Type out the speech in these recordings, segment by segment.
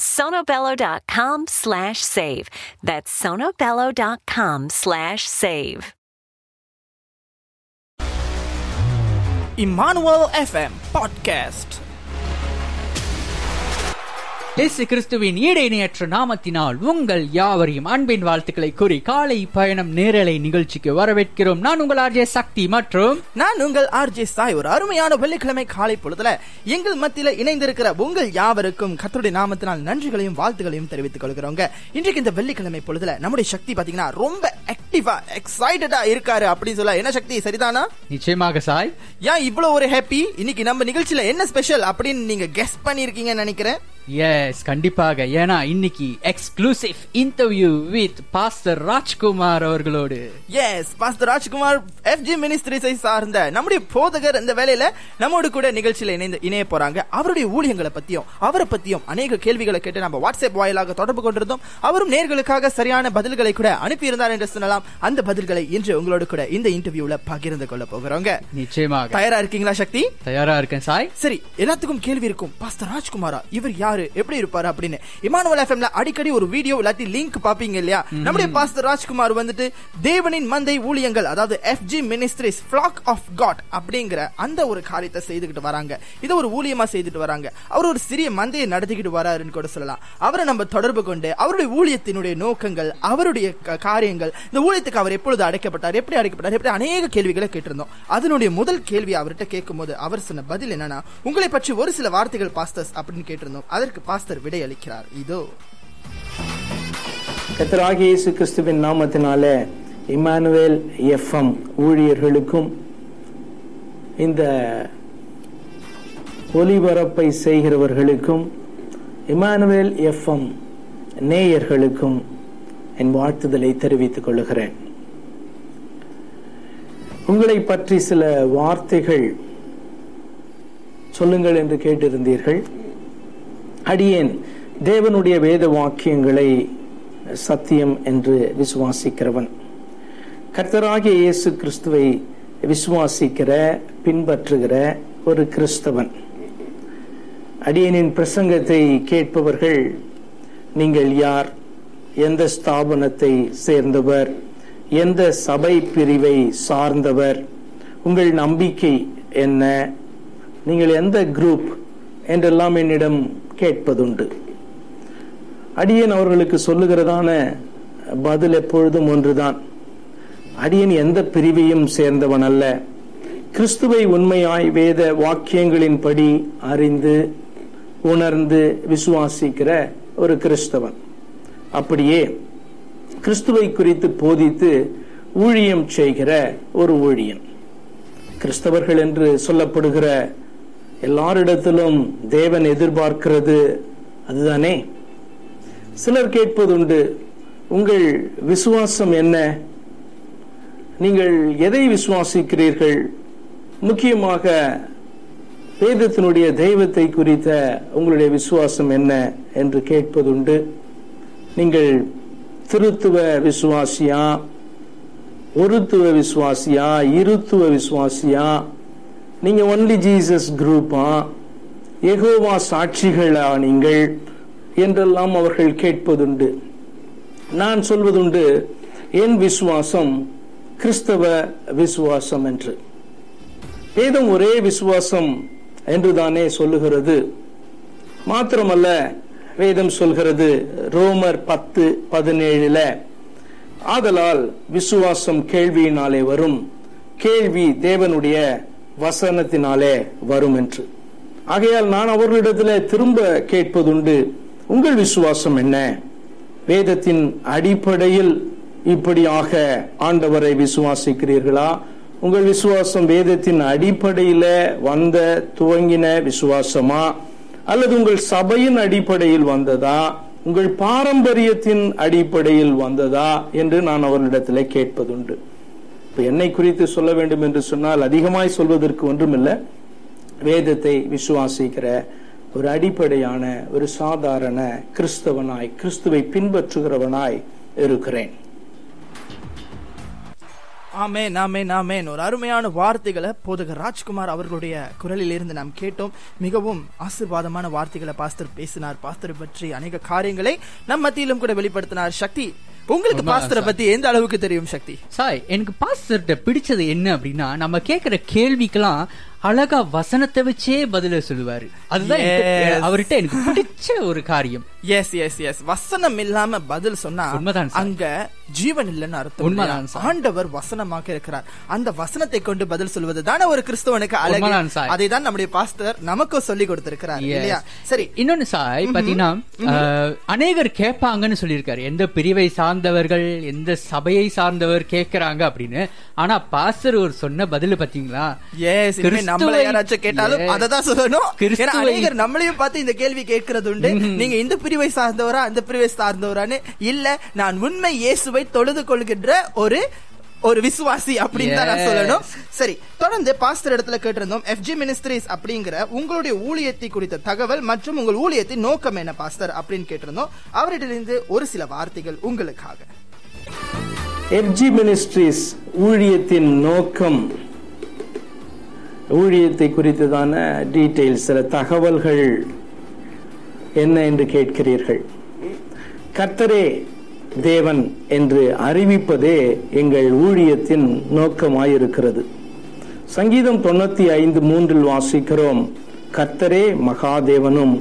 sonobello.com slash save. That's sonobello.com slash save. Emmanuel FM Podcast. இயேசு கிறிஸ்துவின் ஈடு இணையற்ற நாமத்தினால் உங்கள் யாவரையும் அன்பின் வாழ்த்துக்களை கூறி காலை பயணம் நேரலை நிகழ்ச்சிக்கு வரவேற்கிறோம். நான் உங்கள் ஆர்ஜே சக்தி மற்றும் நான் உங்கள் ஆர்ஜே சாய். ஒரு அருமையான வெள்ளிக்கிழமை காலை பொழுதுல எங்கள் மத்தியில இணைந்திருக்கிற உங்கள் யாவருக்கும் கர்த்தருடைய நாமத்தினால் நன்றிகளையும் வாழ்த்துகளையும் தெரிவித்துக் கொள்கிறோங்க. இன்றைக்கு இந்த வெள்ளிக்கிழமை பொழுதுல நம்முடைய சக்தி பாத்தீங்கன்னா ரொம்ப ஆக்டிவா எக்ஸைட்டடா இருக்காரு அப்படின்னு சொல்ல என்ன சக்தி? சரிதானா? நிச்சயமாக சாய். ஏன் இவ்வளவு ஒரு ஹாப்பி இன்னைக்கு நம்ம நிகழ்ச்சியில என்ன ஸ்பெஷல் அப்படின்னு நீங்க கெஸ் பண்ணிருக்கீங்கன்னு நினைக்கிறேன். எஸ் கண்டிப்பாக. ஏன்னா இன்னைக்கு exclusive interview with pastor Rajkumar அவர்களோடு. எஸ் பாஸ்டர் ராஜ்குமார் எஃப்ஜி மினிஸ்ட்ரிஸை சார்ந்த நம்முடைய போதகர் இந்த வேலையில நம்மோடு கூட நிகழ்ச்சியில இணைந்து இணைய போறாங்க. அவருடைய ஊழியங்களை பத்தியும் அவரை பத்தியும் அநேக கேள்விகளை கேட்டு நம்ம வாட்ஸ்அப் வாயிலாக தொடர்பு கொண்டிருந்தோம். அவரும் நேர்களுக்காக சரியான பதில்களை கூட அனுப்பியிருந்தார் என்று சொல்லலாம். அந்த பதில்களை இன்று உங்களோடு கூட இந்த இன்டர்வியூல பகிர்ந்து கொள்ள போகிறோங்க. நிச்சயமாக. தயாரா இருக்கீங்களா சக்தி? தயாரா இருக்கேன் சாய். சரி எல்லாத்துக்கும் கேள்வி இருக்கும். பாஸ்டர் ராஜ்குமாரா இவர் யாரு? எப்படி இருப்பாரு அப்படின்னு. இமானுவல் எஃப்எம்ல அடிக்கடி ஒரு வீடியோ இல்லாட்டி லிங்க் பாப்பீங்க இல்லையா? நம்முடைய பாஸ்டர் ராஜ்குமார் வந்துட்டு தேவனின் மந்தை ஊழியங்கள் அதாவது FG ministries flock of God அப்படிங்கிற அந்த ஒரு காரியத்தை செய்துகிட்டு வராங்க. இதை ஒரு ஊழியமா செய்துட்டு வராங்க. அவர் ஒரு சிறிய மந்தையை நடத்திக்கிட்டு வராருன்னு கூட சொல்லலாம். அவரை நம்ம தொடர்பு கொண்டு அவருடைய ஊழியத்தினுடைய நோக்கங்கள் அவருடைய காரியங்கள் இந்த ஊழியத்துக்கு அவர் எப்பொழுது அடைக்கப்பட்டார் எப்படி அடைக்கப்பட்டார் எப்படி அநேக கேள்விகளை கேட்டிருந்தோம். அதனுடைய முதல் கேள்வி அவர்கிட்ட கேட்கும்போது அவர் சொன்ன பதில் என்னன்னா உங்களை பற்றி ஒரு சில வார்த்தைகள் பாஸ்டர்ஸ் அப்படின்னு கேட்டிருந்தோம். அதற்கு பாஸ்டர் விடை அளிக்கிறார் இதோ. கத்தராகி இயேசு கிறிஸ்துவின் நாமத்தினாலே இமானுவேல் எஃப்எம் ஊழியர்களுக்கும் இந்த ஒலிபரப்பை செய்கிறவர்களுக்கும் இமானுவேல் எஃப்எம் நேயர்களுக்கும் என் வாழ்த்துதலை தெரிவித்துக் கொள்கிறேன். உங்களை பற்றி சில வார்த்தைகள் சொல்லுங்கள் என்று கேட்டிருந்தீர்கள். அடியேன். தேவனுடைய வேத வாக்கியங்களை சத்தியம் என்று விசுவாசிக்கிறவன். கர்த்தராகிய இயேசு கிறிஸ்துவை விசுவாசிக்கிற பின்பற்றுகிற ஒரு கிறிஸ்தவன். அடியனின் பிரசங்கத்தை கேட்பவர்கள் நீங்கள் யார்? எந்த ஸ்தாபனத்தை சேர்ந்தவர்? எந்த சபை பிரிவை சார்ந்தவர்? உங்கள் நம்பிக்கை என்ன? நீங்கள் எந்த குரூப் என்றெல்லாம் என்னிடம் கேட்பதுண்டு. அடியன் அவர்களுக்கு சொல்லுகிறதான பதில் எப்பொழுதும் ஒன்றுதான். அடியன் எந்த பிரிவையும் சேர்ந்தவன் அல்ல. கிறிஸ்துவை உண்மையாய் வேத வாக்கியங்களின்படி அறிந்து உணர்ந்து விசுவாசிக்கிற ஒரு கிறிஸ்தவன். அப்படியே கிறிஸ்துவை குறித்து போதித்து ஊழியம் செய்கிற ஒரு ஊழியன். கிறிஸ்தவர்கள் என்று சொல்லப்படுகிற எல்லாரிடத்திலும் தேவன் எதிர்பார்க்கிறது. அதுதானே? சிலர் கேட்பதுண்டு உங்கள் விசுவாசம் என்ன? நீங்கள் எதை விசுவாசிக்கிறீர்கள்? முக்கியமாக வேதத்தினுடைய தெய்வத்தை குறித்த உங்களுடைய விசுவாசம் என்ன என்று கேட்பதுண்டு நீங்கள் திருத்துவ விசுவாசியா? ஒருத்துவ விசுவாசியா? இருத்துவ விசுவாசியா? நீங்க ஒன்லி ஜீசஸ் குரூப்பா எகோவா சாட்சிகளா நீங்கள்? என்றெல்லாம் அவர்கள் கேட்பதுண்டு. நான் சொல்வதுண்டு என் விசுவாசம் கிறிஸ்தவ விசுவாசம் என்று. வேதம் ஒரே விசுவாசம் என்றுதானே சொல்லுகிறது. மாத்திரமல்ல வேதம் சொல்கிறது ரோமர் பத்து பதினேழுல ஆதலால் விசுவாசம் கேள்வியினாலே வரும். கேள்வி தேவனுடைய வசனத்தினாலே வரும் என்று ஆகையால் நான் அவர்களிடத்தில் திரும்ப கேட்பதுண்டு உங்கள் விசுவாசம் என்ன? வேதத்தின் அடிப்படையில் இப்படியாக ஆண்டவரை விசுவாசிக்கிறீர்களா? உங்கள் விசுவாசம் வேதத்தின் அடிப்படையில வந்த துவங்கின விசுவாசமா? அல்லது உங்கள் சபையின் அடிப்படையில் வந்ததா? உங்கள் பாரம்பரியத்தின் அடிப்படையில் வந்ததா? என்று நான் அவர்களிடத்தில் கேட்பதுண்டு. இப்போ என்னை குறித்து சொல்ல வேண்டும் என்று சொன்னால் அதிகமாய் சொல்வதற்கு ஒன்றுமில்லை. வேதத்தை விசுவாசிக்கிற ஒரு அடிப்படையான ஒரு சாதாரண கிறிஸ்தவனாய் கிறிஸ்துவை பின்பற்றுகிறவனாய் இருக்கிறேன். ஆமேன் ஆமேன் ஆமேன். ஒரு அருமையான வார்த்தைகளை போதக ராஜ்குமார் அவர்களுடைய குரலில் இருந்து நாம் கேட்டோம். மிகவும் ஆசீர்வாதமான வார்த்தைகளை பாஸ்தர் பேசினார். பாஸ்தர் பற்றி அநேக காரியங்களை நம் மத்தியிலும் கூட வெளிப்படுத்தினார். சக்தி உங்களுக்கு பாஸ்தரை. பத்தி எந்த அளவுக்கு தெரியும் சக்தி சாய் எனக்கு பாஸ்டர்கிட்ட பிடிச்சது என்ன அப்படின்னா நம்ம கேக்குற கேள்விக்கெல்லாம் அழகா வசனத்தை வச்சே பதில சொல்லுவாரு அதுதான். அவர்கிட்ட எனக்கு பிடிச்ச ஒரு காரியம் எஸ் எஸ் எஸ் வசனம் இல்லாம பதில் சொன்னா. அங்க ஜீவன் இல்லைன்னு அர்த்தம். ஆண்டவர் வசனமாக இருக்கிறார். அந்த வசனத்தை கொண்டு பதில் சொல்வது தானே ஒரு கிறிஸ்தவனுக்கு அழகு. அதை தான் நம்முடைய பாஸ்டர் நமக்கும் சொல்லி கொடுத்திருக்கிறார். இல்லையா? சரி. இன்னொன்னு சாய் பாத்தீங்கன்னா அநேகர் கேட்பாங்கன்னு சொல்லியிருக்காரு. எந்த பிரிவை சார்ந்தவர்கள் எந்த சபையை சார்ந்தவர் கேட்கறாங்க அப்படின்னு. ஆனா பாஸ்டர் ஒரு சொன்ன பதில் பாத்தீங்களா? எஸ் நம்மள யாராச்சும் கேட்டாலும் Yes. அததான் சொல்லணும். அநேகர் நம்மளையும் பார்த்து இந்த கேள்வி கேட்கறது உண்டு நீங்க இந்த பிரிவை சார்ந்தவரா? அந்த பிரிவை சார்ந்தவரான்னு இல்ல நான் உண்மை இயேசுவை தொழுது கொள்கின்ற ஒரு ஒரு விசுவாசி அப்படின்னு தான் நான். சொல்லணும். சரி தொடர்ந்து பாஸ்டர் இடத்துல கேட்டிருந்தோம் எஃப்ஜி மினிஸ்ட்ரிஸ் அப்படிங்கிற உங்களுடைய ஊழியத்தை குறித்த தகவல் மற்றும் உங்கள் ஊழியத்தின் நோக்கம் என்ன பாஸ்டர் அப்படின்னு கேட்டிருந்தோம். அவரிடமிருந்து ஒரு சில வார்த்தைகள் உங்களுக்காக. எஃப்ஜி மினிஸ்ட்ரிஸ் ஊழியத்தின் நோக்கம். ஊழியத்தை குறித்ததான டீடைல்ஸ் சில தகவல்கள். என்ன என்று கேட்கிறீர்கள்? கர்த்தரே தேவன் என்று அறிவிப்பதே எங்கள் ஊழியத்தின் நோக்கமாயிருக்கிறது. சங்கீதம் தொண்ணூத்தி ஐந்து மூன்றில் வாசிக்கிறோம் கர்த்தரே மகாதேவனும்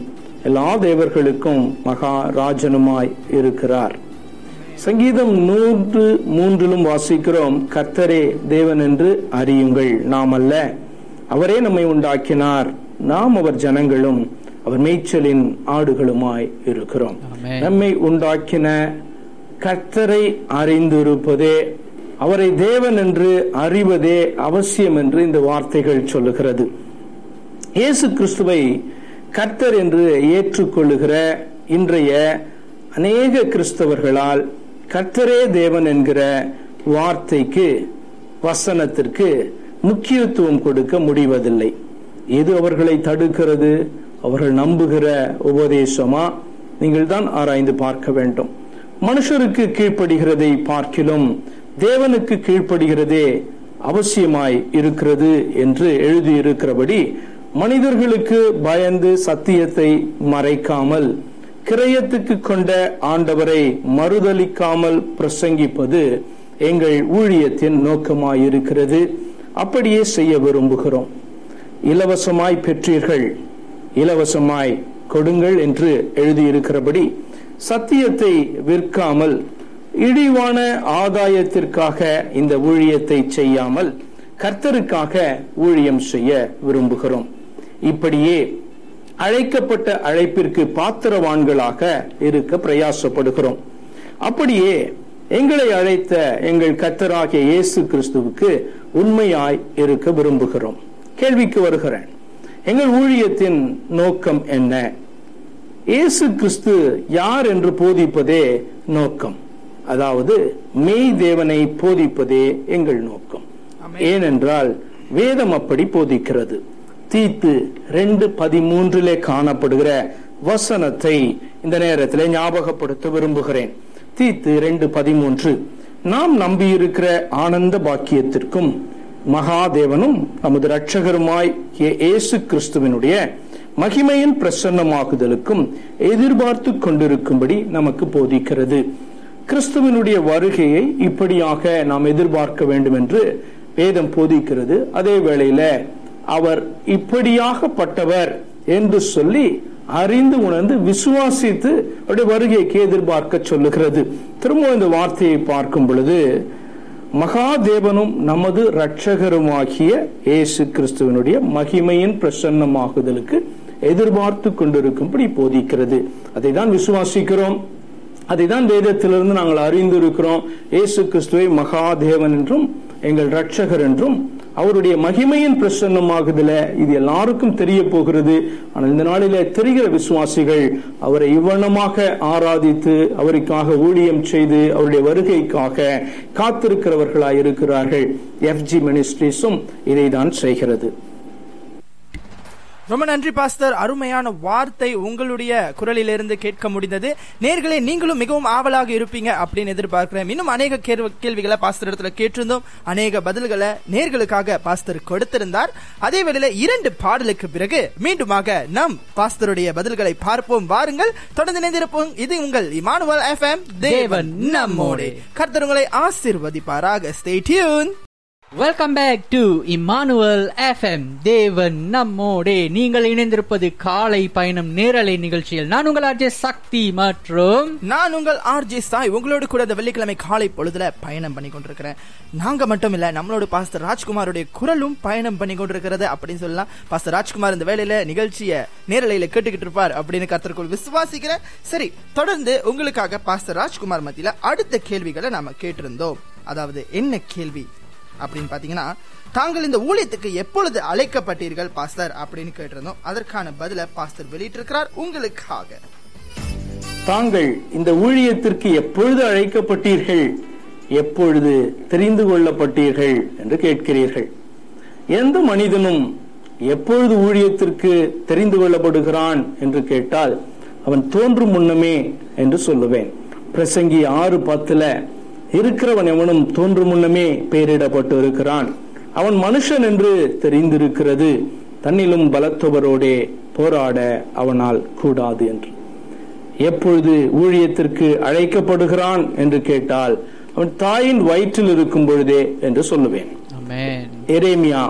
எல்லா தேவர்களுக்கும் மகாராஜனுமாய் இருக்கிறார். சங்கீதம் நூற்று மூன்றிலும் வாசிக்கிறோம் கர்த்தரே தேவன் என்று அறியுங்கள் நாம் அல்ல அவரே நம்மை உண்டாக்கினார் நாம் அவர் ஜனங்களும் அவர் மேய்ச்சலின் ஆடுகளுமாய் இருக்கிறோம். நம்மை உண்டாக்கின கர்த்தரை அறிந்திருப்பதே அவரை தேவன் என்று அறிவதே அவசியம் என்று இந்த வார்த்தைகள் சொல்லுகிறது. இயேசு கிறிஸ்துவை கர்த்தர் என்று ஏற்றுக்கொள்ளுகிற இன்றைய அநேக கிறிஸ்தவர்களால் கர்த்தரே தேவன் என்கிற வார்த்தைக்கு வசனத்திற்கு முக்கியத்துவம் கொடுக்க முடிவதில்லை. எது அவர்களை தடுக்கிறது? அவர்கள் நம்புகிற உபதேசமா நீங்கள் தான் ஆராய்ந்து பார்க்க வேண்டும். மனுஷருக்கு கீழ்ப்படுகிறதை பார்க்கிலும் தேவனுக்கு கீழ்ப்படுகிறதே அவசியமாய் இருக்கிறது என்று எழுதியிருக்கிறபடி மனிதர்களுக்கு பயந்து சத்தியத்தை மறைக்காமல் கிரயத்துக்கு கொண்ட ஆண்டவரை மறுதலிக்காமல் பிரசங்கிப்பது எங்கள் ஊழியத்தின் நோக்கமாயிருக்கிறது. அப்படியே செய்ய விரும்புகிறோம். இலவசமாய் பெற்றீர்கள். இலவசமாய் கொடுங்கள் என்று எழுதியிருக்கிறபடி சத்தியத்தை விற்காமல் இழிவான ஆதாயத்திற்காக இந்த ஊழியத்தை செய்யாமல் கர்த்தருக்காக ஊழியம் செய்ய விரும்புகிறோம். இப்படியே அழைக்கப்பட்ட அழைப்பிற்கு பாத்திரவான்களாக இருக்க பிரயாசப்படுகிறோம். அப்படியே எங்களை அழைத்த எங்கள் கத்தராகிய இயேசு கிறிஸ்துவுக்கு உண்மையாய் இருக்க விரும்புகிறோம். கேள்விக்கு வருகிறேன். எங்கள் ஊழியத்தின் நோக்கம் என்ன? இயேசு கிறிஸ்து யார் என்று போதிப்பதே நோக்கம். அதாவது மெய் தேவனை போதிப்பதே எங்கள் நோக்கம். ஏனென்றால் வேதம் அப்படி போதிக்கிறது. தீத்து ரெண்டு பதிமூன்றிலே காணப்படுகிற வசனத்தை இந்த நேரத்தில் ஞாபகப்படுத்த விரும்புகிறேன். தீத்து ரெண்டு பதிமூன்று. நாம் நம்பியிருக்கிற ஆனந்த பாக்கியத்திற்கும் மகாதேவனும் நமது இரட்சகருமாய் இயேசு கிறிஸ்துவினுடைய மகிமையின் பிரசன்னமாக்குதலுக்கும் எதிர்பார்த்து கொண்டிருக்கும்படி நமக்கு போதிக்கிறது. கிறிஸ்துவனுடைய வருகையை இப்படியாக நாம் எதிர்பார்க்க வேண்டும் என்று வேதம் போதிக்கிறது. அதே வேளையில அவர் இப்படியாகப்பட்டவர் என்று சொல்லி அறிந்து உணர்ந்து விசுவாசித்து அவருடைய வருகைக்கு எதிர்பார்க்க சொல்லுகிறது. திரும்ப இந்த வார்த்தையை பார்க்கும் பொழுது மகாதேவனும் நமது இரட்சகருமாகிய இயேசு கிறிஸ்துவனுடைய மகிமையின் பிரசன்னமாகுதலுக்கு எதிர்பார்த்து கொண்டிருக்கும்படி போதிக்கிறது. அதை தான் விசுவாசிக்கிறோம். அதை தான் வேதத்திலிருந்து நாங்கள் அறிந்திருக்கிறோம். இயேசு கிறிஸ்துவை மகாதேவன் என்றும் எங்கள் ரட்சகர் என்றும் அவருடைய மகிமையின் பிரசன்னமாகுதுல இது எல்லாருக்கும் தெரிய போகிறது. ஆனால் இந்த நாளில தெரிகிற விசுவாசிகள் அவரை இவ்வளமாக ஆராதித்து அவருக்காக ஊழியம் செய்து அவருடைய வருகைக்காக காத்திருக்கிறவர்களாய் இருக்கிறார்கள் எஃப்ஜி மினிஸ்ட்ரிஸும் இதை தான் செய்கிறது. ரொம்ப நன்றி பாஸ்தர் அருமையான வார்த்தை உங்களுடைய குரலிலிருந்து கேட்க முடிந்தது. நேர்களே நீங்களும் மிகவும் ஆவலாக இருப்பீங்க அப்படின்னு எதிர்பார்க்கிறேன். இன்னும் அநேக கேள்வி- கேள்விகளை பாஸ்தர் இடத்துல கேட்டிருந்தோம். அநேக பதில்களை நேர்களுக்காக பாஸ்தர் கொடுத்திருந்தார். அதே வேளையில இரண்டு பாடலுக்கு பிறகு மீண்டுமாக நம் பாஸ்தருடைய பதில்களை பார்ப்போம். வாருங்கள் தொடர்ந்து இணைந்திருப்போம். இது உங்கள் இமானுவல் எஃப்எம் தேவன் நம்மோடு. கர்த்தருங்களை உங்களை ஆசீர்வதிப்பாராக. Stay tune welcome back to Immanuel FM தேவன் நம்மோடே. நீங்கள் இணைந்திருப்பது காலை பயணம் நேரலை நிகழ்ச்சியில். நான் உங்கள் ஆர்ஜே சக்தி மற்றும் நான் உங்கள் ஆர்ஜே சாய். உங்களோடு கூட இந்த வெள்ளிக்கிழமை காலை பொழுதுல பயணம் பண்ணி கொண்டிருக்கிறேன். நாங்க மட்டும் இல்ல நம்மளோட பாஸ்டர் ராஜ்குமாருடைய குரலும் பயணம் பண்ணி கொண்டிருக்கிறது அப்படின்னு சொல்லலாம். பாஸ்டர் ராஜ்குமார் இந்த வேலையில நிகழ்ச்சிய நேரலையில கேட்டுக்கிட்டு இருப்பார் அப்படின்னு கருத்திற்குள் விசுவாசிக்கிறேன். சரி தொடர்ந்து உங்களுக்காக பாஸ்டர் ராஜ்குமார் மத்தியில அடுத்த கேள்விகளை நாம கேட்டிருந்தோம். அதாவது என்ன கேள்வி? அப்படின்னு பாத்தீங்கன்னா தாங்கள் இந்த ஊழியத்துக்கு எப்பொழுது அழைக்கப்பட்டீர்கள் பாஸ்தர் அப்படின்னு கேட்டிருந்தோம். அதற்கான பதில பாஸ்தர் வெளியிட்டிருக்கிறார். உங்களுக்காக. தாங்கள் இந்த ஊழியத்திற்கு எப்பொழுது அழைக்கப்பட்டீர்கள் எப்பொழுது தெரிந்து கொள்ளப்பட்டீர்கள் என்று கேட்கிறீர்கள். எந்த மனிதனும் எப்பொழுது ஊழியத்திற்கு தெரிந்து கொள்ளப்படுகிறான் என்று கேட்டால் அவன் தோன்றும் முன்னமே என்று சொல்லுவேன். பிரசங்கி ஆறு பத்துல இருக்கிறவன் எவனும் தோன்றும் முன்னமே பெயரிடப்பட்டு இருக்கிறான் அவன் மனுஷன் என்று தெரிந்திருக்கிறது. தன்னிலும் பலத்தவரோடே போராட அவனால் கூடாது என்று. எப்பொழுது ஊழியத்திற்கு அழைக்கப்படுகிறான் என்று கேட்டால் அவன் தாயின் வயிற்றில் இருக்கும் பொழுதே என்று சொல்லுவேன். எரேமியா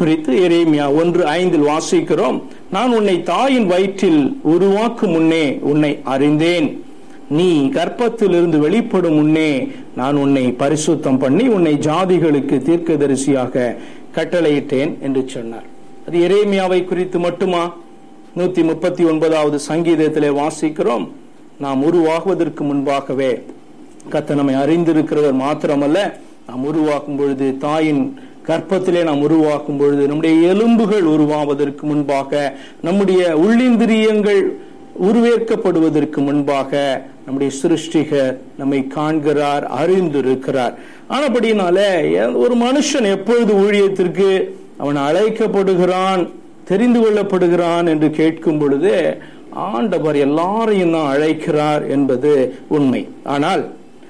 குறித்து எரேமியா ஒன்று ஐந்தில் வாசிக்கிறோம். நான் உன்னை தாயின் வயிற்றில் உருவாக்கும் முன்னே உன்னை அறிந்தேன். நீ கர்ப்பத்திலிருந்து வெளிப்படும் முன்னே நான் உன்னை பரிசுத்தம் பண்ணி உன்னை ஜாதிகளுக்கு தீர்க்கதரிசியாக கட்டளையிட்டேன் என்று சொன்னார். அது எரேமியாவை குறித்து மட்டுமா? நூத்தி முப்பத்தி ஒன்பதாவது சங்கீதத்திலே வாசிக்கிறோம். நாம் உருவாகுவதற்கு முன்பாகவே கத்த நம்மை அறிந்திருக்கிறவர் மாத்திரமல்ல நாம் உருவாக்கும் பொழுது தாயின் கற்பத்திலே நாம் உருவாக்கும் பொழுது நம்முடைய எலும்புகள் உருவாவதற்கு முன்பாக நம்முடைய உள்ளிந்திரியங்கள் உருவேற்கப்படுவதற்கு முன்பாக நம்முடைய சிருஷ்டிகர் நம்மை காண்கிறார் அறிந்திருக்கிறார். ஆனபடினால ஒரு மனுஷன் எப்பொழுது ஊழியத்திற்கு அவன் அழைக்கப்படுகிறான் தெரிந்து கொள்ளப்படுகிறான் என்று கேட்கும் பொழுது ஆண்டவர் எல்லாரையும் தான் அழைக்கிறார் என்பது உண்மை. ஆனால்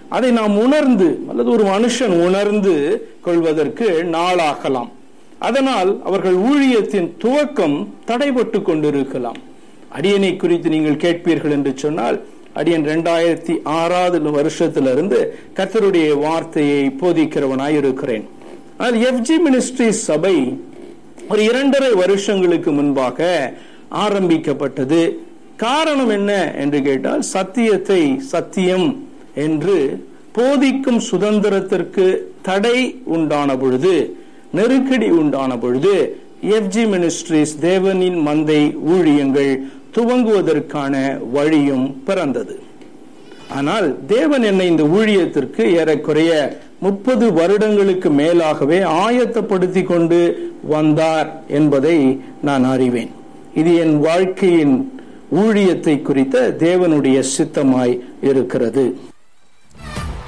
அதை நாம் உணர்ந்து அல்லது ஒரு மனுஷன் உணர்ந்து கொள்வதற்கு நாளாகலாம். அதனால் அவர்கள் ஊழியத்தின் துவக்கம் தடைபட்டு கொண்டிருக்கலாம். அடியனை குறித்து நீங்கள் கேட்பீர்கள் என்று சொன்னால் அடியன் இரண்டாயிரத்தி ஆறாவது வருஷத்திலிருந்து கத்தருடைய வார்த்தையை போதிக்கிறவனாய் இருக்கிறேன் ஆனால் எஃப்ஜி மினிஸ்ட்ரி சபை ஒரு இரண்டரை வருஷங்களுக்கு முன்பாக ஆரம்பிக்கப்பட்டது. காரணம் என்ன என்று கேட்டால் சத்தியத்தை சத்தியம் என்று போதிக்கும் சுதந்திரத்திற்கு தடை உண்டான பொழுது நெருக்கடி உண்டான பொழுது எஃப்ஜி மினிஸ்ட்ரிஸ் தேவனின் மந்தை ஊழியங்கள் துவங்குவதற்கான வழியும் பிறந்தது. ஆனால் தேவன் என்னை இந்த ஊழியத்திற்கு ஏறக்குறைய முப்பது வருடங்களுக்கு மேலாகவே ஆயத்தப்படுத்தி கொண்டு வந்தார் என்பதை நான் அறிவேன். இது என் வாழ்க்கையின் ஊழியத்தை குறித்த தேவனுடைய சித்தமாய் இருக்கிறது.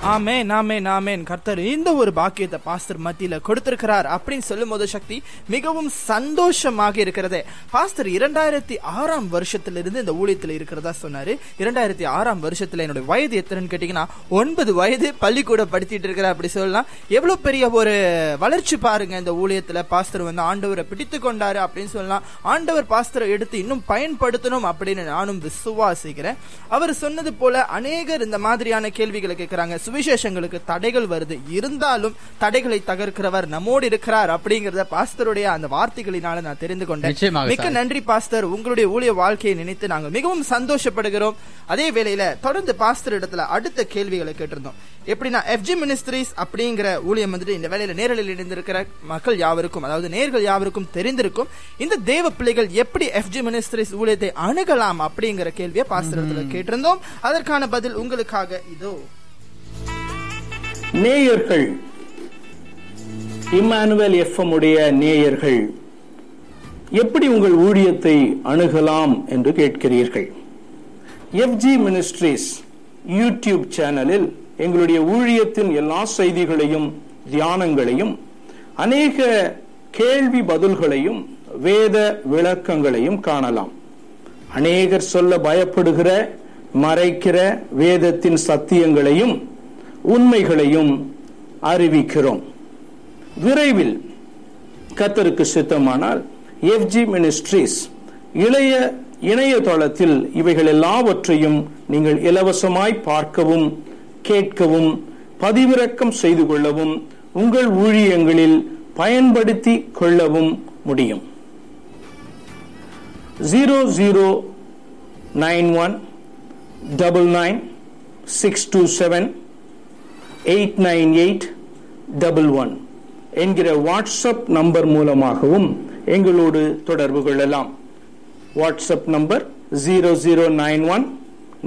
ஆமேன் ஆமேன் ஆமேன். கர்த்தர் இந்த ஒரு பாக்கியத்தை பாஸ்டர் மத்தியில கொடுத்திருக்கிறார் அப்படின்னு சொல்லும் போது சக்தி மிகவும் சந்தோஷமாக இருக்கிறது. பாஸ்டர் இரண்டாயிரத்தி ஆறாம் வருஷத்திலிருந்து இந்த ஊழியத்தில் இருக்கிறதா சொன்னாரு. இரண்டாயிரத்தி ஆறாம் வருஷத்துல என்னுடைய வயது எத்தனைன்னு கேட்டீங்கன்னா ஒன்பது வயது பள்ளிக்கூட படுத்திட்டு இருக்கிற அப்படி சொல்லலாம். எவ்வளவு பெரிய ஒரு வளர்ச்சி பாருங்க இந்த ஊழியத்துல பாஸ்டர் வந்து ஆண்டவரை பிடித்து கொண்டாரு அப்படின்னு சொல்லலாம். ஆண்டவர் பாஸ்டரை எடுத்து இன்னும் பயன்படுத்தணும் அப்படின்னு நானும் விசுவாசிக்கிறேன். அவர் சொன்னது போல அநேகர் இந்த மாதிரியான கேள்விகளை கேட்கிறாங்க. சுவிசேஷங்களுக்கு தடைகள் வருது. இருந்தாலும் தடைகளை தகர்க்கிறவர் நம்மோடு இருக்கிறார் அப்படிங்கறத பாஸ்டருடைய அந்த வார்த்தைகளினால நான் தெரிந்து கொண்டேன். மிக்க. நன்றி பாஸ்டர். உங்களுடைய ஊழிய வாழ்க்கையை நினைத்து நாங்கள் மிகவும் சந்தோஷப்படுகிறோம். அதே வேளையில தொடர்ந்து பாஸ்டர் இடத்துல அடுத்த கேள்விகளை கேட்டிருந்தோம். எப்படின்னா எஃப்ஜி மினிஸ்ட்ரிஸ் அப்படிங்கிற ஊழியம் வந்துட்டு இந்த வேலையில நேரலில் இணைந்திருக்கிற மக்கள் யாவருக்கும் அதாவது நேர்கள் யாவருக்கும் தெரிந்திருக்கும். இந்த தேவ பிள்ளைகள் எப்படி எஃப்ஜி மினிஸ்ட்ரிஸ் ஊழியத்தை அணுகலாம் அப்படிங்கிற கேள்வியை பாஸ்டர் இடத்துல கேட்டிருந்தோம். அதற்கான பதில் உங்களுக்காக இதோ. நேயர்கள். இம்மானுவேல் எஃப்எம் உடைய நேயர்கள் எப்படி உங்கள் ஊழியத்தை அணுகலாம் என்று கேட்கிறீர்கள்? எஃப்ஜி மினிஸ்ட்ரீஸ் யூடியூப் சேனலில் எங்களுடைய ஊழியத்தின் எல்லா செய்திகளையும் தியானங்களையும் அநேக கேள்வி பதில்களையும் வேத விளக்கங்களையும் காணலாம். அநேகர் சொல்ல பயப்படுகிற மறைக்கிற வேதத்தின் சத்தியங்களையும் உண்மைகளையும் அறிவிக்கிறோம். விரைவில் கத்தருக்கு சித்தமானால் எஃப்ஜி மினிஸ்ட்ரீஸ் இளைய இணையதளத்தில் இவைகள் எல்லாவற்றையும் நீங்கள் இலவசமாய் பார்க்கவும் கேட்கவும் பதிவிறக்கம் செய்து கொள்ளவும் உங்கள் ஊழியங்களில் பயன்படுத்தி கொள்ளவும் முடியும். Zero zero nine one double nine six two seven eight nine eight double one என்கிற வாட்ஸ்அப் நம்பர் மூலமாகவும் எங்களோடு தொடர்பு கொள்ளலாம். WhatsApp number zero zero nine one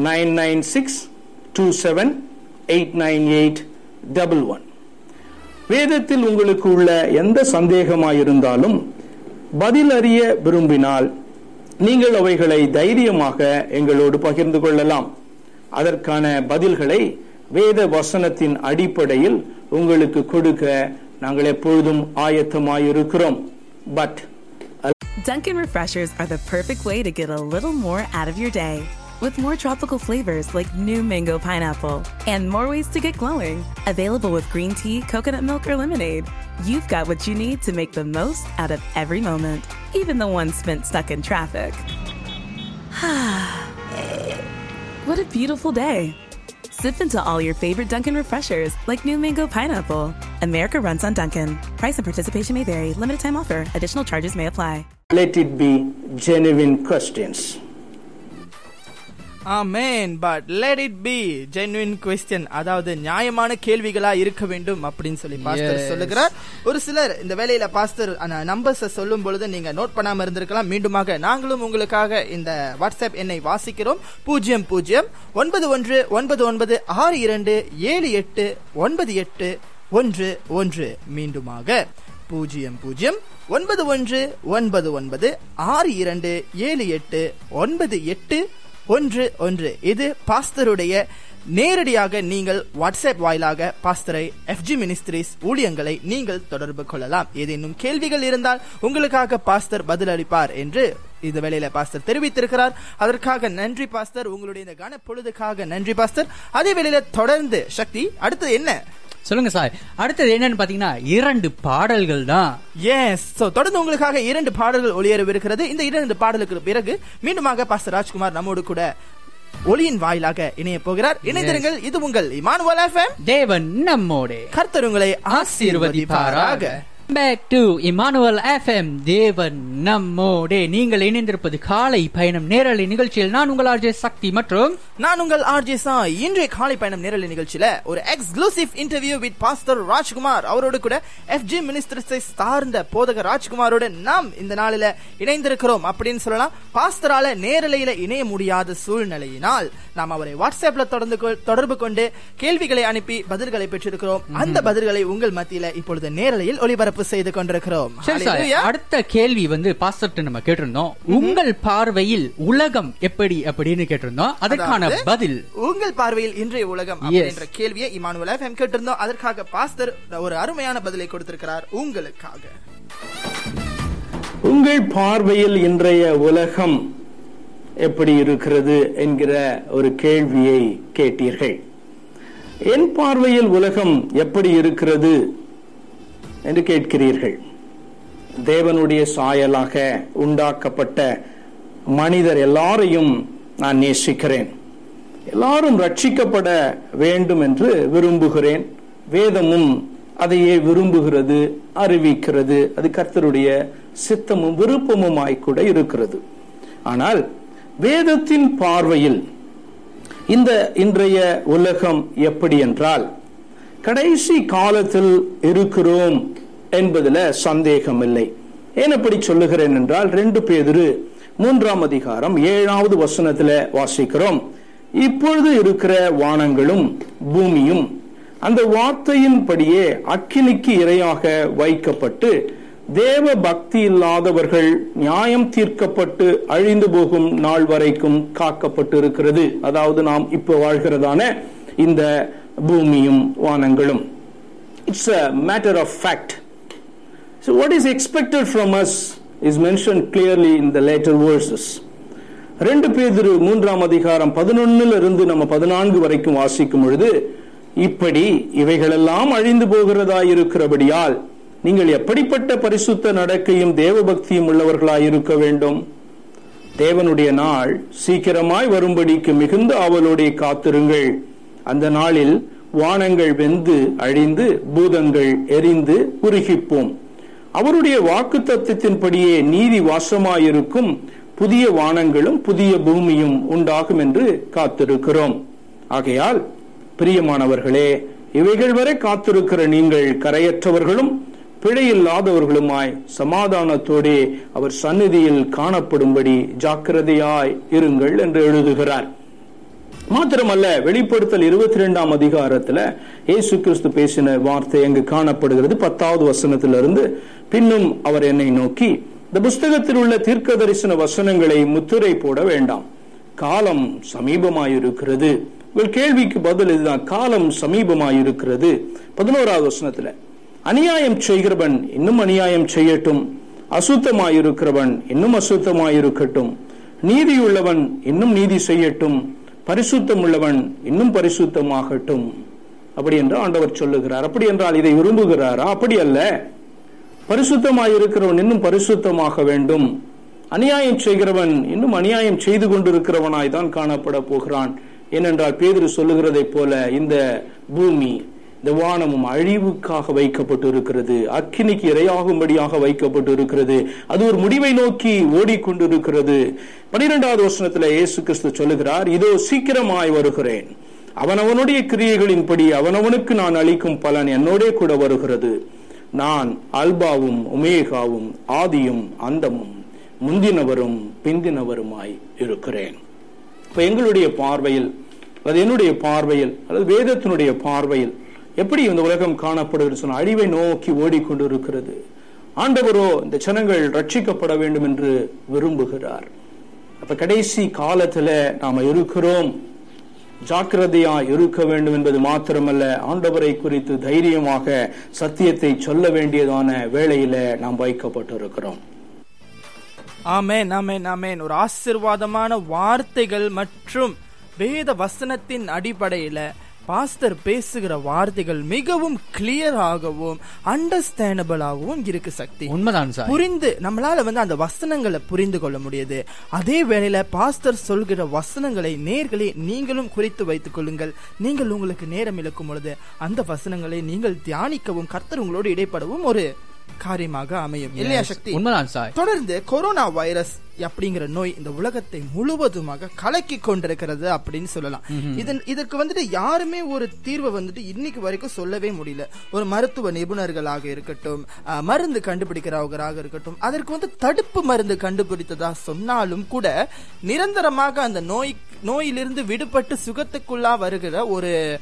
nine nine six two seven eight nine eight double one வேதத்தில் உங்களுக்கு உள்ள எந்த சந்தேகமாயிருந்தாலும் பதில் அறிய விரும்பினால் நீங்கள் அவைகளை தைரியமாக எங்களோடு பகிர்ந்து கொள்ளலாம். அதற்கான பதில்களை வேத வசனத்தின் அடிப்படையில் உங்களுக்கு கொடுக்க நாங்கள் எப்பொழுதும் ஆயத்தமாயிருக்கிறோம் but Dunkin' Refreshers are the perfect way to get a little more out of your day. With more tropical flavors like new mango pineapple and more ways to get glowing. Available with green tea, coconut milk, or lemonade. You've got what you need to make the most out of every moment, even the ones spent stuck in traffic. what a beautiful day. Sip into all your favorite Dunkin' Refreshers like new mango pineapple. America runs on Dunkin'. Price and participation may vary. Limited time offer. Additional charges may apply. let it be genuine questions. Amen but let it be genuine question அதாவது நியாயமான கேள்விகளா இருக்க வேண்டும் அப்படின்னு சொல்லி pastor. சொல்லுகிறார். ஒரு சிலர் இந்த வேலையில பாஸ்டர் நம்பர்ஸ் சொல்லும் பொழுது நீங்க நோட் பண்ணாம இருந்திருக்கலாம். மீண்டுமாக நாங்களும் உங்களுக்காக இந்த வாட்ஸ்அப் எண்ணை வாசிக்கிறோம். பூஜ்ஜியம் பூஜ்ஜியம் ஒன்பது ஒன்று ஒன்பது ஒன்பது ஆறு இரண்டு ஏழு எட்டு ஒன்பது எட்டு ஒன்று ஒன்று. மீண்டுமாக பூஜ்ஜியம் பூஜ்ஜியம் ஒன்பது ஒன்று ஒன்பது ஒன்பது ஆறு இரண்டு ஏழு எட்டு ஒன்பது எட்டு ஒன்று ஒன்று. இது பாஸ்தருடைய நேரடியாக நீங்கள் வாட்ஸ்அப் வாயிலாக பாஸ்தரை எஃப்ஜி மினிஸ்ட்ரிஸ் ஊழியங்களை நீங்கள் தொடர்பு கொள்ளலாம். ஏதேனும் கேள்விகள் இருந்தால் உங்களுக்காக பாஸ்தர் பதிலளிப்பார் என்று இந்த வேளையில பாஸ்தர் தெரிவித்திருக்கிறார். அதற்காக நன்றி பாஸ்தர். உங்களுடைய இந்த கன பொழுதுக்காக நன்றி பாஸ்தர். அதே வேளையில தொடர்ந்து சக்தி அடுத்தது என்ன? சொல்லுங்க சார் அடுத்தது என்னன்னு பாத்தீங்கன்னா இரண்டு பாடல்கள் தான். எஸ் சோ தொடர்ந்து உங்களுக்காக இரண்டு பாடல்கள் ஒளியரவிருக்கிறது இந்த இரண்டு பாடலுக்கு பிறகு மீண்டுமாக பாஸ்டர் ராஜ்குமார் நம்மோடு கூட ஒளியின் வாயிலாக இணைய போகிறார். இணைந்திருங்கள். இது உங்கள் இமானுவல் எஃப்எம் தேவன் நம்மோடே. கர்த்தர் உங்களை ஆசீர்வதிப்பாராக. ஆசீர்வதிப்பாராக பேக் டு இமானுவல் எஃப்எம் தேவன் நம்மோடே. நீங்கள் இணைந்திருப்பது காலை பயணம் நேரலை நிகழ்ச்சியில் நான் உங்கள் ஆர்ஜே சக்தி மற்றும் நான் உங்கள் ஆர்ஜே சா இன்றைய காலை பயணம் நேரலை நிகழ்ச்சியில ஒரு exclusive interview with pastor Rajkumar. அவரோடு கூட எஃப்ஜி மினிஸ்டர்ஸை சார்ந்த போதகர் ராஜ்குமாரோட நாம் இந்த நாளில இணைந்திருக்கிறோம். அப்படின்னு சொல்லலாம். பாஸ்டரால நேரலையில இணைய முடியாத சூழ்நிலையினால் நாம் அவரை வாட்ஸ்அப்ல தொடர்ந்து தொடர்பு கொண்டு கேள்விகளை அனுப்பி பதில்களை பெற்றிருக்கிறோம். அந்த பதில்களை உங்கள் மத்தியில இப்பொழுது நேரலையில் ஒளிபரப்பு செய்து கொண்டிருக்கிறோம். அடுத்த கேள்வி வந்து பாஸ்டர்ட்ட நம்ம கேட்டிருந்தோம். உங்கள் பார்வையில் உலகம் எப்படி அப்படின்னு கேட்டிருந்தோம். அதற்கான பதில். உங்கள் பார்வையில் இன்றைய உலகம் அப்படின்ற கேள்வியை இமானுவல் எஃப்எம் கேட்டிருந்தோம். அதற்காக பாஸ்டர் ஒரு அருமையான பதிலை கொடுத்திருக்கிறார். உங்களுக்காக. உங்கள் பார்வையில் இன்றைய உலகம் எப்படி இருக்கிறது என்கிற ஒரு கேள்வியை கேட்டீர்கள். என் பார்வையில் உலகம் எப்படி இருக்கிறது என்று கேட்கிறீர்கள். தேவனுடைய சாயலாக உண்டாக்கப்பட்ட மனிதர் எல்லாரையும் நான் நேசிக்கிறேன். எல்லாரும் ரட்சிக்கப்பட வேண்டும் என்று விரும்புகிறேன். வேதமும் அதையே விரும்புகிறது அறிவிக்கிறது. அது கர்த்தருடைய சித்தமும் விருப்பமுமாய் கூட இருக்கிறது. ஆனால் வேதத்தின் பார்வையில் இந்த இன்றைய உலகம் எப்படி என்றால் கடைசி காலத்தில் இருக்கிறோம் என்பதுல சந்தேகம் இல்லை ஏன் அப்படி சொல்லுகிறேன் என்றால் ரெண்டு பேதிரு மூன்றாம் அதிகாரம் ஏழாவது வசனத்துல வாசிக்கிறோம். இப்பொழுது இருக்கிற வானங்களும் பூமியும் அந்த வார்த்தையின்படியே அக்கினிக்கு இரையாக வைக்கப்பட்டு தேவ பக்தி இல்லாதவர்கள் நியாயம் தீர்க்கப்பட்டு அழிந்து போகும் நாள் வரைக்கும் காக்கப்பட்டு இருக்கிறது அதாவது நாம் இப்போ வாழ்கிறதான இந்த பூமியும் வானங்களும். It's a matter of fact so what is expected from us is mention clearly in the latter verses. ரெண்டு பேதிரு மூன்றாம் அதிகாரம் பதினொன்னுல இருந்து நம்ம பதினான்கு வரைக்கும் வாசிக்கும் பொழுது இப்படி இவைகளெல்லாம் அழிந்து போகிறதா இருக்கிறபடியால் நீங்கள் எப்படிப்பட்ட பரிசுத்த நடக்கையும் தேவபக்தியும் உள்ளவர்களாய் இருக்க வேண்டும்? தேவனுடைய நாள் சீக்கிரமாய் வரும்படிக்கு மிகுந்த அவளுடைய காத்திருங்கள். அந்த நாளில் வானங்கள் வெந்து அழிந்து பூதங்கள் எரிந்து உருகிப்போம். அவருடைய வாக்கு தத்துவத்தின்படியே நீதி வாசமாயிருக்கும் புதிய வானங்களும் புதிய பூமியும் உண்டாகும் என்று காத்திருக்கிறோம். ஆகையால் பிரியமானவர்களே இவைகள் வரை காத்திருக்கிற நீங்கள் கரையற்றவர்களும் பிழையில்லாதவர்களுமாய் சமாதானத்தோடே அவர் சந்நிதியில் காணப்படும்படி ஜாக்கிரதையாய் இருங்கள் என்று எழுதுகிறார். மாத்திரமல்ல வெளிப்படுத்தல் இருபத்தி ரெண்டாம் அதிகாரத்துல ஏசு கிறிஸ்து பேசின வார்த்தை அங்கு காணப்படுகிறது. பத்தாவது வசனத்திலிருந்து பின்னும் அவர் என்னை நோக்கி இந்த புஸ்தகத்தில் உள்ள தீர்க்க தரிசன வசனங்களை முத்திரை போட வேண்டாம். காலம் சமீபமாயிருக்கிறது. உங்கள் கேள்விக்கு பதில் இதுதான். காலம் சமீபமாயிருக்கிறது. பதினோராவது வசனத்துல அநியாயம் செய்கிறவன் இன்னும் அநியாயம் செய்யட்டும். அசுத்தமாயிருக்கிறவன் இன்னும் அசுத்தமாயிருக்கட்டும். நீதியுள்ளவன் இன்னும் நீதி செய்யட்டும். பரிசுத்தம் உள்ளவன் இன்னும் பரிசுத்தமாகட்டும். அப்படி என்று ஆண்டவர் சொல்லுகிறார். அப்படி என்றால் இதை விரும்புகிறாரா? அப்படி அல்ல. பரிசுத்தமாயிருக்கிறவன் இன்னும் பரிசுத்தமாக வேண்டும். அநியாயம் செய்கிறவன் இன்னும் அநியாயம் செய்து கொண்டிருக்கிறவனாய் தான் காணப்பட போகிறான். ஏனென்றால் பேதுரு சொல்லுகிறதைப் போல இந்த பூமி இந்த வானமும் அழிவுக்காக வைக்கப்பட்டு இருக்கிறது அக்கினிக்கு இரையாகும்படியாக வைக்கப்பட்டு இருக்கிறது அது ஒரு முடிவை நோக்கி ஓடிக்கொண்டிருக்கிறது. பனிரெண்டாவது வருஷத்துல இயேசு கிறிஸ்து சொல்லுகிறார் இதோ சீக்கிரமாய் வருகிறேன். அவனவனுடைய கிரியைகளின்படி அவனவனுக்கு நான் அளிக்கும் பலன் என்னோடே கூட வருகிறது. நான் அல்பாவும் உமேகாவும் ஆதியும் அந்தமும் முந்தினவரும் பிந்தினவருமாய் இருக்கிறேன். இப்ப எங்களுடைய பார்வையில் அது என்னுடைய பார்வையில் அல்லது வேதத்தினுடைய பார்வையில் எப்படி இந்த உலகம் காணப்படுகிறது சொன்ன அழிவை நோக்கி ஓடிக்கொண்டு இருக்கிறது ஆண்டவரோ இந்த ஜனங்கள் ரட்சிக்கப்பட வேண்டும் என்று விரும்புகிறார். அப்ப கடைசி காலத்துல நாம இருக்கிறோம். ஜாக்கிரதையா இருக்க வேண்டும் என்பது மாத்திரமல்ல ஆண்டவரை குறித்து தைரியமாக சத்தியத்தை சொல்ல வேண்டியதான வேளையில நாம் வைக்கப்பட்டிருக்கிறோம். ஆமேன் ஆமேன் ஆமேன். ஒரு ஆசிர்வாதமான வார்த்தைகள் மற்றும் வேத வசனத்தின் அடிப்படையில பாஸ்டர் பேசுகிற வார்த்தைகள் மிகவும் கிளியராகவும் அண்டர்ஸ்டாண்டபிளாகவும் இருக்கு சக்தி. உண்மைதான் சார். புரிந்து நம்மளால வந்து அந்த வசனங்களை புரிந்து கொள்ள முடியுது. அதே வேளையில பாஸ்டர் சொல்கிற வசனங்களை நேர்களே நீங்களும் குறித்து வைத்துக் கொள்ளுங்கள். நீங்கள் உங்களுக்கு நேரம் இழக்கும் பொழுது அந்த வசனங்களை நீங்கள் தியானிக்கவும் கர்த்தர் உங்களோடு இடைப்படவும் ஒரு காரியமாக அமையும். இல்லையா சக்தி. உண்மைதான் சார் தொடர்ந்து கொரோனா வைரஸ் அப்படிங்கிற நோய் இந்த உலகத்தை முழுவதுமாக கலக்கி கொண்டிருக்கிறது அப்படின்னு சொல்லலாம். இதன் இதற்கு வந்துட்டு யாருமே ஒரு தீர்வை வந்துட்டு இன்னைக்கு வரைக்கும் சொல்லவே முடியல. ஒரு மருத்துவ நிபுணர்களாக இருக்கட்டும் மருந்து கண்டுபிடிக்கிறவர்களாக இருக்கட்டும் அதற்கு வந்து தடுப்பு மருந்து கண்டுபிடித்ததா சொன்னாலும் கூட நிரந்தரமாக அந்த நோய் நோயிலிருந்து விடுபட்டு சுகத்துக்குள்ளா வருகிற ஒரு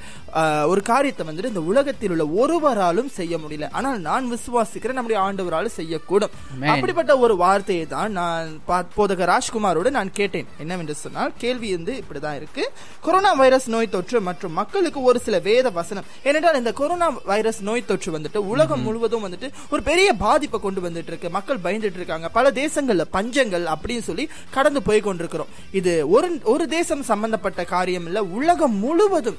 ஒரு காரியத்தை வந்துட்டு இந்த உலகத்தில் உள்ள ஒருவராலும் செய்ய முடியல. ஆனால் நான் விசுவாசிக்கிறேன் நம்முடைய ஆண்டவராலும் செய்யக்கூடும். அப்படிப்பட்ட ஒரு வார்த்தையை தான் நான் பா- போதகர் ராஜ்குமாரோடு நான் கேட்டேன். என்னவென்று சொன்னால் கேள்வி வந்து இப்படிதான் இருக்கு. கொரோனா வைரஸ் நோய் தொற்று மற்றும் மக்களுக்கு ஒரு சில வேத வசனம். ஏனென்றால் இந்த கொரோனா வைரஸ் நோய் தொற்று வந்துட்டு உலகம் முழுவதும் வந்துட்டு ஒரு பெரிய பாதிப்பை கொண்டு வந்துட்டு இருக்கு மக்கள் பயந்துட்டு இருக்காங்க. பல தேசங்கள்ல பஞ்சங்கள் அப்படின்னு சொல்லி கடந்து போய் கொண்டிருக்கிறோம் இது ஒரு ஒரு தேசம் சம்பந்தப்பட்ட காரியம் இல்ல உலகம் முழுவதும்.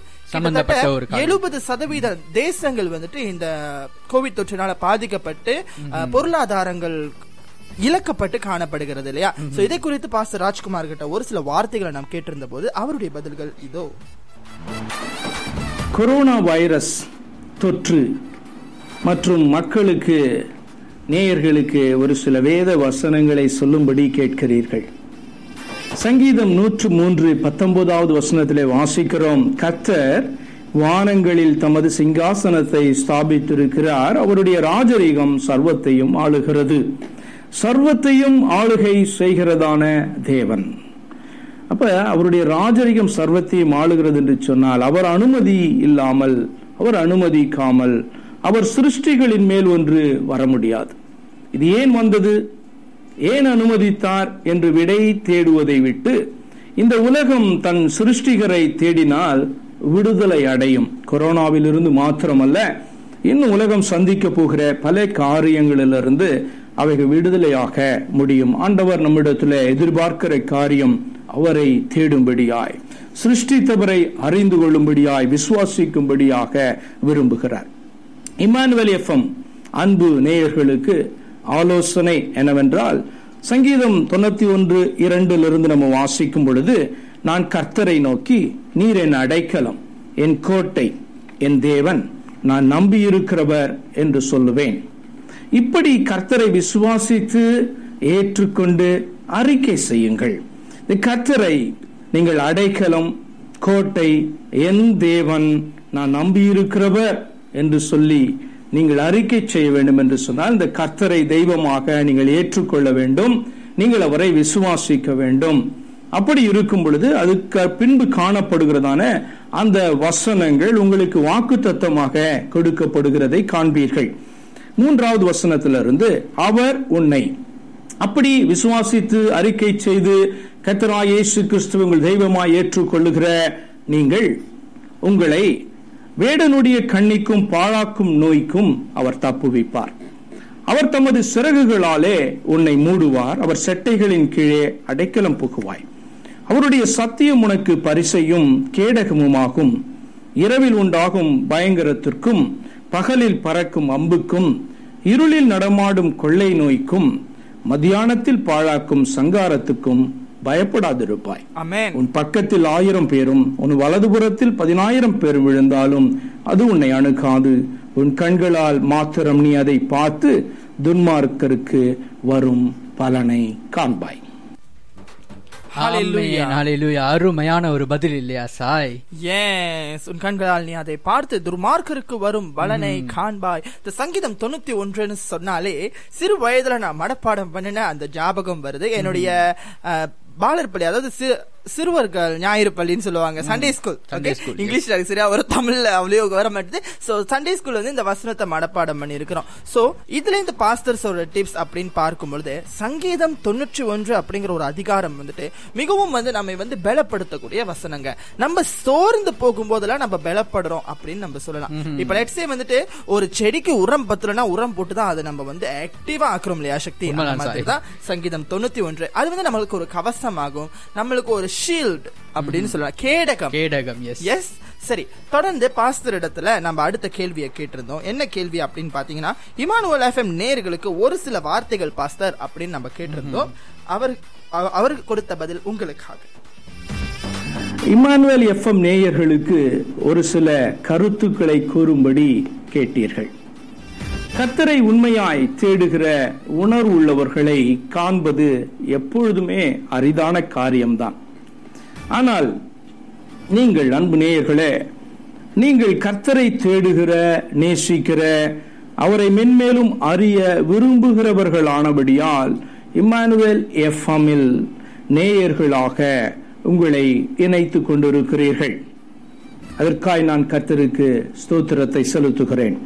எழுபது சதவீத தேசங்கள் வந்துட்டு இந்த கோவிட் தொற்றினால பாதிக்கப்பட்டு பொருளாதாரங்கள் இழக்கப்பட்டு காணப்படுகிறது இல்லையா? சோ இதை குறித்து பாஸ்டர் ராஜ்குமார் கிட்ட ஒரு சில வார்த்தைகளை நாம் கேட்டிருந்த போது அவருடைய பதில்கள் இதோ. கொரோனா வைரஸ் தொற்று மற்றும் மக்களுக்கு நேயர்களுக்கு ஒரு சில வேத வசனங்களை சொல்லும்படி கேட்கிறீர்கள். சங்கீதம் நூற்று மூன்று பத்தொன்பதாவது வசனத்திலே வாசிக்கிறோம். கத்தர் வானங்களில் தமது சிங்காசனத்தை ஸ்தாபித்திருக்கிறார். அவருடைய ராஜரீகம் சர்வத்தையும் ஆளுகிறது. சர்வத்தையும் ஆளுகை செய்கிறதான தேவன். அப்ப அவருடைய ராஜரிகம் சர்வத்தையும் ஆளுகிறது என்று சொன்னால் அவர் அனுமதி இல்லாமல் அவர் அனுமதிக்காமல் அவர் சிருஷ்டிகளின் மேல் ஒன்று வர முடியாது. இது ஏன் வந்தது? ஏன் அனுமதித்தார் என்று விடை தேடுவதை விட்டு இந்த உலகம் தன் சிருஷ்டிகரை தேடினால் விடுதலை அடையும். கொரோனாவிலிருந்து மாத்திரமல்ல இன்னும் உலகம் சந்திக்க போகிற பல காரியங்களிலிருந்து அவைகள் விடுதலையாக முடியும். ஆண்டவர் நம்மிடத்தில் எதிர்பார்க்கிற காரியம் அவரை தேடும்படியாய் சிருஷ்டித்தவரை அறிந்து கொள்ளும்படியாய் விசுவாசிக்கும்படியாக விரும்புகிறார். இமானுவல் எஃப்எம் அன்பு நேயர்களுக்கு ஆலோசனை என்னவென்றால் சங்கீதம் தொண்ணூத்தி ஒன்று இரண்டிலிருந்து நம்ம வாசிக்கும் பொழுது நான் கர்த்தரை நோக்கி நீர் என் அடைக்கலம் என் கோட்டை என் தேவன் நான் நம்பியிருக்கிறவர் என்று சொல்லுவேன். இப்படி கர்த்தரை விசுவாசித்து ஏற்றுக்கொண்டு அறிக்கை செய்யுங்கள். இந்த கர்த்தரை நீங்கள் அடைக்கலம் கோட்டை என் தேவன் நான் நம்பியிருக்கிறவர் என்று சொல்லி நீங்கள் அறிக்கை செய்ய வேண்டும் என்று சொன்னால் இந்த கர்த்தரை தெய்வமாக நீங்கள் ஏற்றுக்கொள்ள வேண்டும். நீங்கள் அவரை விசுவாசிக்க வேண்டும். அப்படி இருக்கும் பொழுது அதுக்கு பின்பு காணப்படுகிறதான அந்த வசனங்கள் உங்களுக்கு வாக்கு தத்தமாக கொடுக்கப்படுகிறதை காண்பீர்கள். மூன்றாவது வசனத்திலிருந்து அவர் உன்னை. அப்படி விசுவாசித்து அறிக்கை செய்து கத்தராய் இயேசு கிறிஸ்துவ உங்கள் தெய்வமாய் ஏற்றுக்கொள்ளுகிற நீங்கள் உங்களை வேடனுடைய கண்ணிக்கும் பாழாக்கும் நோய்க்கும் அவர் தப்புவிப்பார் அவர் தமது சிறகுகளாலே உன்னை மூடுவார். அவர் செட்டைகளின் கீழே அடைக்கலம் புகுவாய். அவருடைய சத்தியம் உனக்கு பரிசையும் கேடகமுமாகும். இரவில் உண்டாகும் பயங்கரத்திற்கும் பகலில் பறக்கும் அம்புக்கும் இருளில் நடமாடும் கொள்ளை நோய்க்கும் மத்தியானத்தில் பாழாக்கும் சங்காரத்துக்கும் பயப்படாதிருப்பாய். உன் பக்கத்தில் ஆயிரம் பேரும் உன் வலதுபுறத்தில் பதினாயிரம் பேரும் விழுந்தாலும் அது உன்னை அணுகாது. உன் கண்களால் மாத்திரம் நீ அதை பார்த்து துன்மார்க்கருக்கு வரும் பலனை காண்பாய். Hallelujah. ஆமென், hallelujah. அருமையான ஒரு பதில் இல்லையா சாய்? Yes, உன் கண்களால் நீ அதை பார்த்து துர்மார்க்கருக்கு வரும் பலனை காண்பாய். இந்த சங்கீதம் தொண்ணூத்தி ஒன்றுன்னு சொன்னாலே சிறு வயதுல நான் மனப்பாடம் பண்ணின அந்த ஞாபகம் வருது. என்னுடைய அஹ், பாலர் பள்ளி அதாவது சி- சிறுவர்கள் ஞாயிறு பள்ளின்னு சொல்லுவாங்க. Sunday school Sunday school, yes. இங்கிலீஷ்ல சரியா ஒரு தமிழ்ல அவ்வளோ வர மாட்டேது. சோ சண்டே ஸ்கூல் வந்து இந்த வசனத்தை மனப்பாடம் பண்ணி இருக்கிறோம் சோ இதுல இந்த பாஸ்டர்ஸோட டிப்ஸ் அப்படின்னு பார்க்கும் பொழுது சங்கீதம் தொண்ணூற்றி ஒன்று அப்படிங்கிற ஒரு அதிகாரம் வந்துட்டு மிகவும் வந்து நம்மை வந்து பலப்படுத்தக்கூடிய வசனங்க. நம்ம சோர்ந்து போகும்போதெல்லாம் நம்ம பலப்படுறோம் அப்படின்னு நம்ம சொல்லலாம். இப்ப லெட்ஸே வந்துட்டு ஒரு செடிக்கு உரம் பத்தலனா உரம் போட்டு தான் அதை நம்ம வந்து ஆக்டிவா ஆக்குறோம் இல்லையா சக்தி. தான் சங்கீதம் தொண்ணூத்தி ஒன்று. அது வந்து நம்மளுக்கு ஒரு கவசம் ஆகும் நம்மளுக்கு ஒரு ஷீல்ட் அப்படின்னு சொல்லலாம் கேடகம். கேடகம் எஸ் எஸ் சரி தொடர்ந்து பாஸ்தர் இடத்துல நம்ம அடுத்த கேள்வியை கேட்டிருந்தோம். என்ன கேள்வி அப்படின்னு பாத்தீங்கன்னா இமானுவல் எஃப்எம் நேர்களுக்கு ஒரு சில வார்த்தைகள் பாஸ்தர் அப்படின்னு நம்ம கேட்டிருந்தோம். அவர் அவ- அவருக்கு கொடுத்த பதில் உங்களுக்காக. இமானுவேல் எஃப்எம் நேயர்களுக்கு ஒரு சில கருத்துக்களை கூறும்படி கேட்டீர்கள். கத்தரை உண்மையாய் தேடுகிற உணர்வு உள்ளவர்களை காண்பது எப்பொழுதுமே அரிதான காரியம்தான். ஆனால் நீங்கள் அன்பு நேயர்களே நீங்கள் கர்த்தரை தேடுகிற நேசிக்கிற அவரை மென்மேலும் அறிய விரும்புகிறவர்களானபடியால் இம்மானுவேல் எஃப்எம்மில் நேயர்களாக உங்களை இணைத்துக் கொண்டிருக்கிறீர்கள். அதற்காய் நான் கர்த்தருக்கு ஸ்தோத்திரத்தை செலுத்துகிறேன்.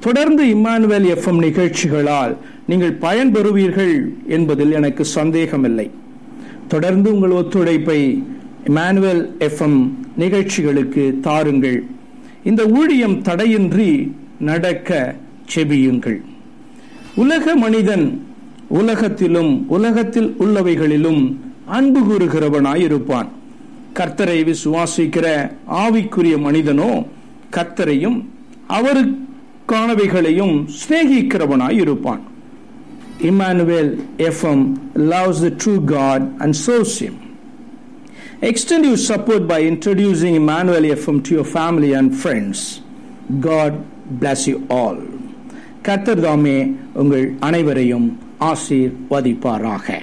தொடர்ந்து இம்மானுவேல் எஃப்எம் நிகழ்ச்சிகளால் நீங்கள் பயன்பெறுவீர்கள் என்பதில் எனக்கு சந்தேகமில்லை. தொடர்ந்து உங்கள் ஒத்துழைப்பை இமானுவல் எஃப்எம் நிகழ்ச்சிகளுக்கு தாருங்கள். இந்த ஊழியம் தடையின்றி நடக்க செபியுங்கள். உலக மனிதன் உலகத்திலும் உலகத்தில் உள்ளவைகளிலும் அன்பு கூறுகிறவனாயிருப்பான். கர்த்தரை விசுவாசிக்கிற ஆவிக்குரிய மனிதனோ கர்த்தரையும் அவருக்கானவைகளையும் சிநேகிக்கிறவனாய் இருப்பான் Emmanuel FM loves true true and சோசியம். Extend your support by introducing Emmanuel FM to your family and friends. God bless you all. கர்த்தர் தாமே உங்கள் அனைவரையும் ஆசீர்வதிப்பாராக.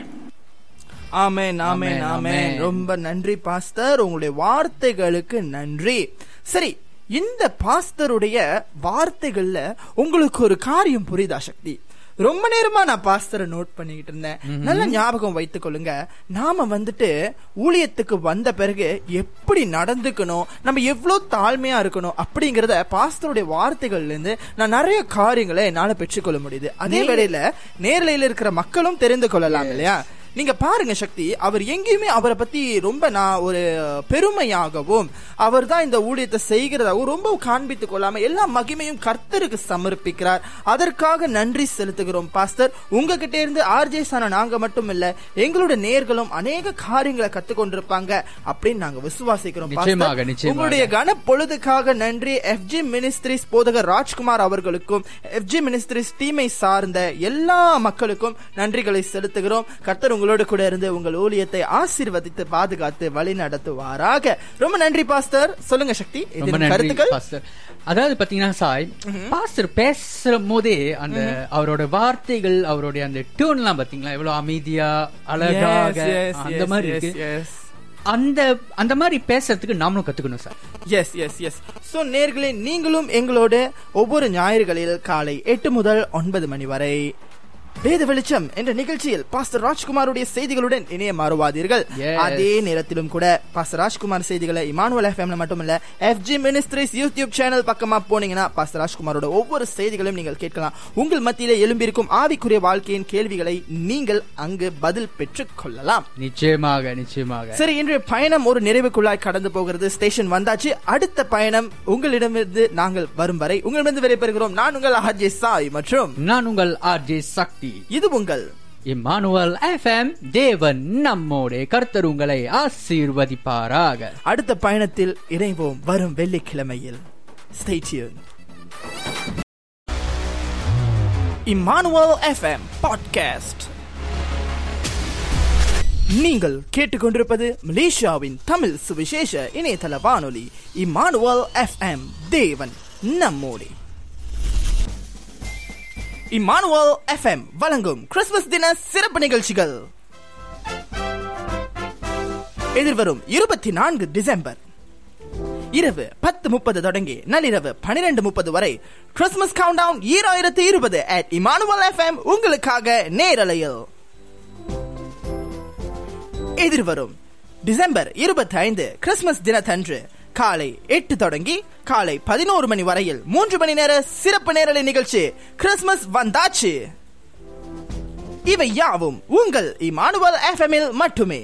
ஆமென் ஆமென். ஆமென். ரொம்ப நன்றி பாஸ்டர். உங்களுடைய வார்த்தைகளுக்கு நன்றி. சரி இந்த பாஸ்டருடைய வார்த்தைகள்ல உங்களுக்கு ஒரு காரியம் புரியுதா சக்தி? ரொம்ப நேரமா நான் பாஸ்டரை நோட் பண்ணிக்கிட்டு இருந்தேன். நல்ல ஞாபகம் வைத்துக் கொள்ளுங்க. நாம வந்துட்டு ஊழியத்துக்கு வந்த பிறகு எப்படி நடந்துக்கணும் நம்ம எவ்வளவு தாழ்மையா இருக்கணும் அப்படிங்கறத பாஸ்டருடைய வார்த்தைகள்ல இருந்து நான் நிறைய காரியங்களை என்னால பெற்றுக்கொள்ள முடியுது. அதே வேளையில நேரலையில இருக்கிற மக்களும் தெரிந்து கொள்ளலாம் இல்லையா? நீங்க பாருங்க சக்தி அவர் எங்கேயுமே அவரை பத்தி ரொம்ப நான் ஒரு பெருமையாகவும் அவர் தான் இந்த ஊழியத்தை செய்கிறதாகவும் ரொம்ப காண்பித்துக் கொள்ளாம எல்லா மகிமையும் கர்த்தருக்கு சமர்ப்பிக்கிறார். அதற்காக நன்றி செலுத்துகிறோம் பாஸ்டர். உங்ககிட்ட இருந்து ஆர்ஜே சான நாங்க மட்டும் இல்ல எங்களுடைய நேர்களும் அநேக காரியங்களை கத்துக்கொண்டிருப்பாங்க அப்படின்னு நாங்க விசுவாசிக்கிறோம். உங்களுடைய கன பொழுதுக்காக நன்றி எஃப்ஜி மினிஸ்ட்ரிஸ் போதகர் ராஜ்குமார் அவர்களுக்கும் எஃப்ஜி மினிஸ்ட்ரிஸ் டீமை சார்ந்த எல்லா மக்களுக்கும் நன்றிகளை செலுத்துகிறோம். கர்த்தர் உங்களோடு கூட இருந்து உங்கள் ஊழியத்தை ஆசீர்வதித்து பாதுகாத்து வழி நடத்துவாராக. ரொம்ப நன்றி பாஸ்டர். சொல்லுங்க சக்தி. கருத்துக்கள்? அதாவது பாத்தீங்கன்னா சாய் பாஸ்டர் பேசுற போதே அந்த அவரோட வார்த்தைகள் அவருடைய அந்த டியூன் எல்லாம் பாத்தீங்களா எவ்வளவு அமைதியா அழகாக அந்த மாதிரி இருக்கு. அந்த அந்த மாதிரி பேசுறதுக்கு நாமளும் கத்துக்கணும் sir. Yes yes yes so நேர்களே நீங்களும் எங்களோட ஒவ்வொரு ஞாயிறுகளில் காலை எட்டு முதல் ஒன்பது மணி வரை வேத வெளிச்சம் என்ற நிகழ்ச்சியில் பாஸ்டர் ராஜ்குமாருடைய செய்திகளுடன் இணைய மாறுவாதீர்கள். அதே நேரத்திலும் கூட பாஸ்டர் ராஜ்குமார் செய்திகளை இமானுவல் எஃப்எம்ல மட்டும் இல்ல எஃப்ஜி மினிஸ்ட்ரிஸ் யூடியூப் சேனல் பக்கமா போனீங்கன்னா பாஸ்டர் ராஜ்குமாரோட ஒவ்வொரு செய்திகளையும் நீங்கள் கேட்கலாம். உங்கள் மத்தியிலே எழும்பியிருக்கும் ஆவிக்குரிய வாழ்க்கையின் கேள்விகளை நீங்கள் அங்கு பதில் பெற்றுக் கொள்ளலாம். நிச்சயமாக நிச்சயமாக. சரி இன்றைய பயணம் ஒரு நிறைவுக்குள்ளாய் கடந்து போகிறது. ஸ்டேஷன் வந்தாச்சு. அடுத்த பயணம் உங்களிடமிருந்து நாங்கள் வரும் வரை உங்களிடமிருந்து விடைபெறுகிறோம். நான் உங்கள் ஆர்ஜே சாய் மற்றும் நான் உங்கள் ஆர்ஜே சக்தி இது உங்கள் இம்மானுவல் எஃப்எம் தேவன் நம்மோட கர்த்தர் உங்களை ஆசீர்வதிப்பாராக. அடுத்த பயணத்தில் இணைவோம் வரும் வெள்ளிக்கிழமையில். Stay tuned. Emmanuel FM podcast நீங்கள் கேட்டுக்கொண்டிருப்பது மலேசியாவின் தமிழ் சுவிசேஷ இணையதள வானொலி. இம்மானுவல் எஃப்எம் தேவன் நம்மோடு. இம்மானுவல் எஃப்எம் வழங்கும் கிறிஸ்துமஸ் தின சிறப்பு நிகழ்ச்சிகள். எதிர்வரும் இருபத்தி நான்கு டிசம்பர். இரவு பத்து முப்பது தொடங்கி நள்ளிரவு பனிரெண்டு முப்பது வரை கிறிஸ்துமஸ் கவுண்ட் டவுன் இருபது அட் இமானுவல் எஃப்எம் உங்களுக்காக நேரலையில். எதிர்வரும் டிசம்பர் இருபத்தி ஐந்து கிறிஸ்துமஸ் தினத்தன்று காலை எட்டு தொடங்கி காலை பதினோரு மணி வரையில் மூன்று மணி நேர சிறப்பு நேரலை நிகழ்ச்சி கிறிஸ்துமஸ் வந்தாச்சு. இவை யாவும் உங்கள் இமானுவல் எஃப்எம்இல் மட்டுமே.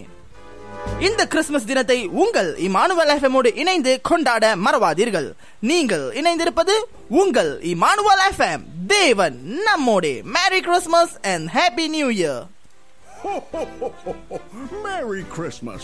இந்த கிறிஸ்துமஸ் தினத்தை உங்கள் இமானுவல் எஃப்எம்மோடு இணைந்து கொண்டாட மறவாதீர்கள். நீங்கள் இணைந்திருப்பது உங்கள் இமானுவல் எஃப்எம் தேவன் நம்மோடு. Merry Christmas and happy new year Merry Christmas.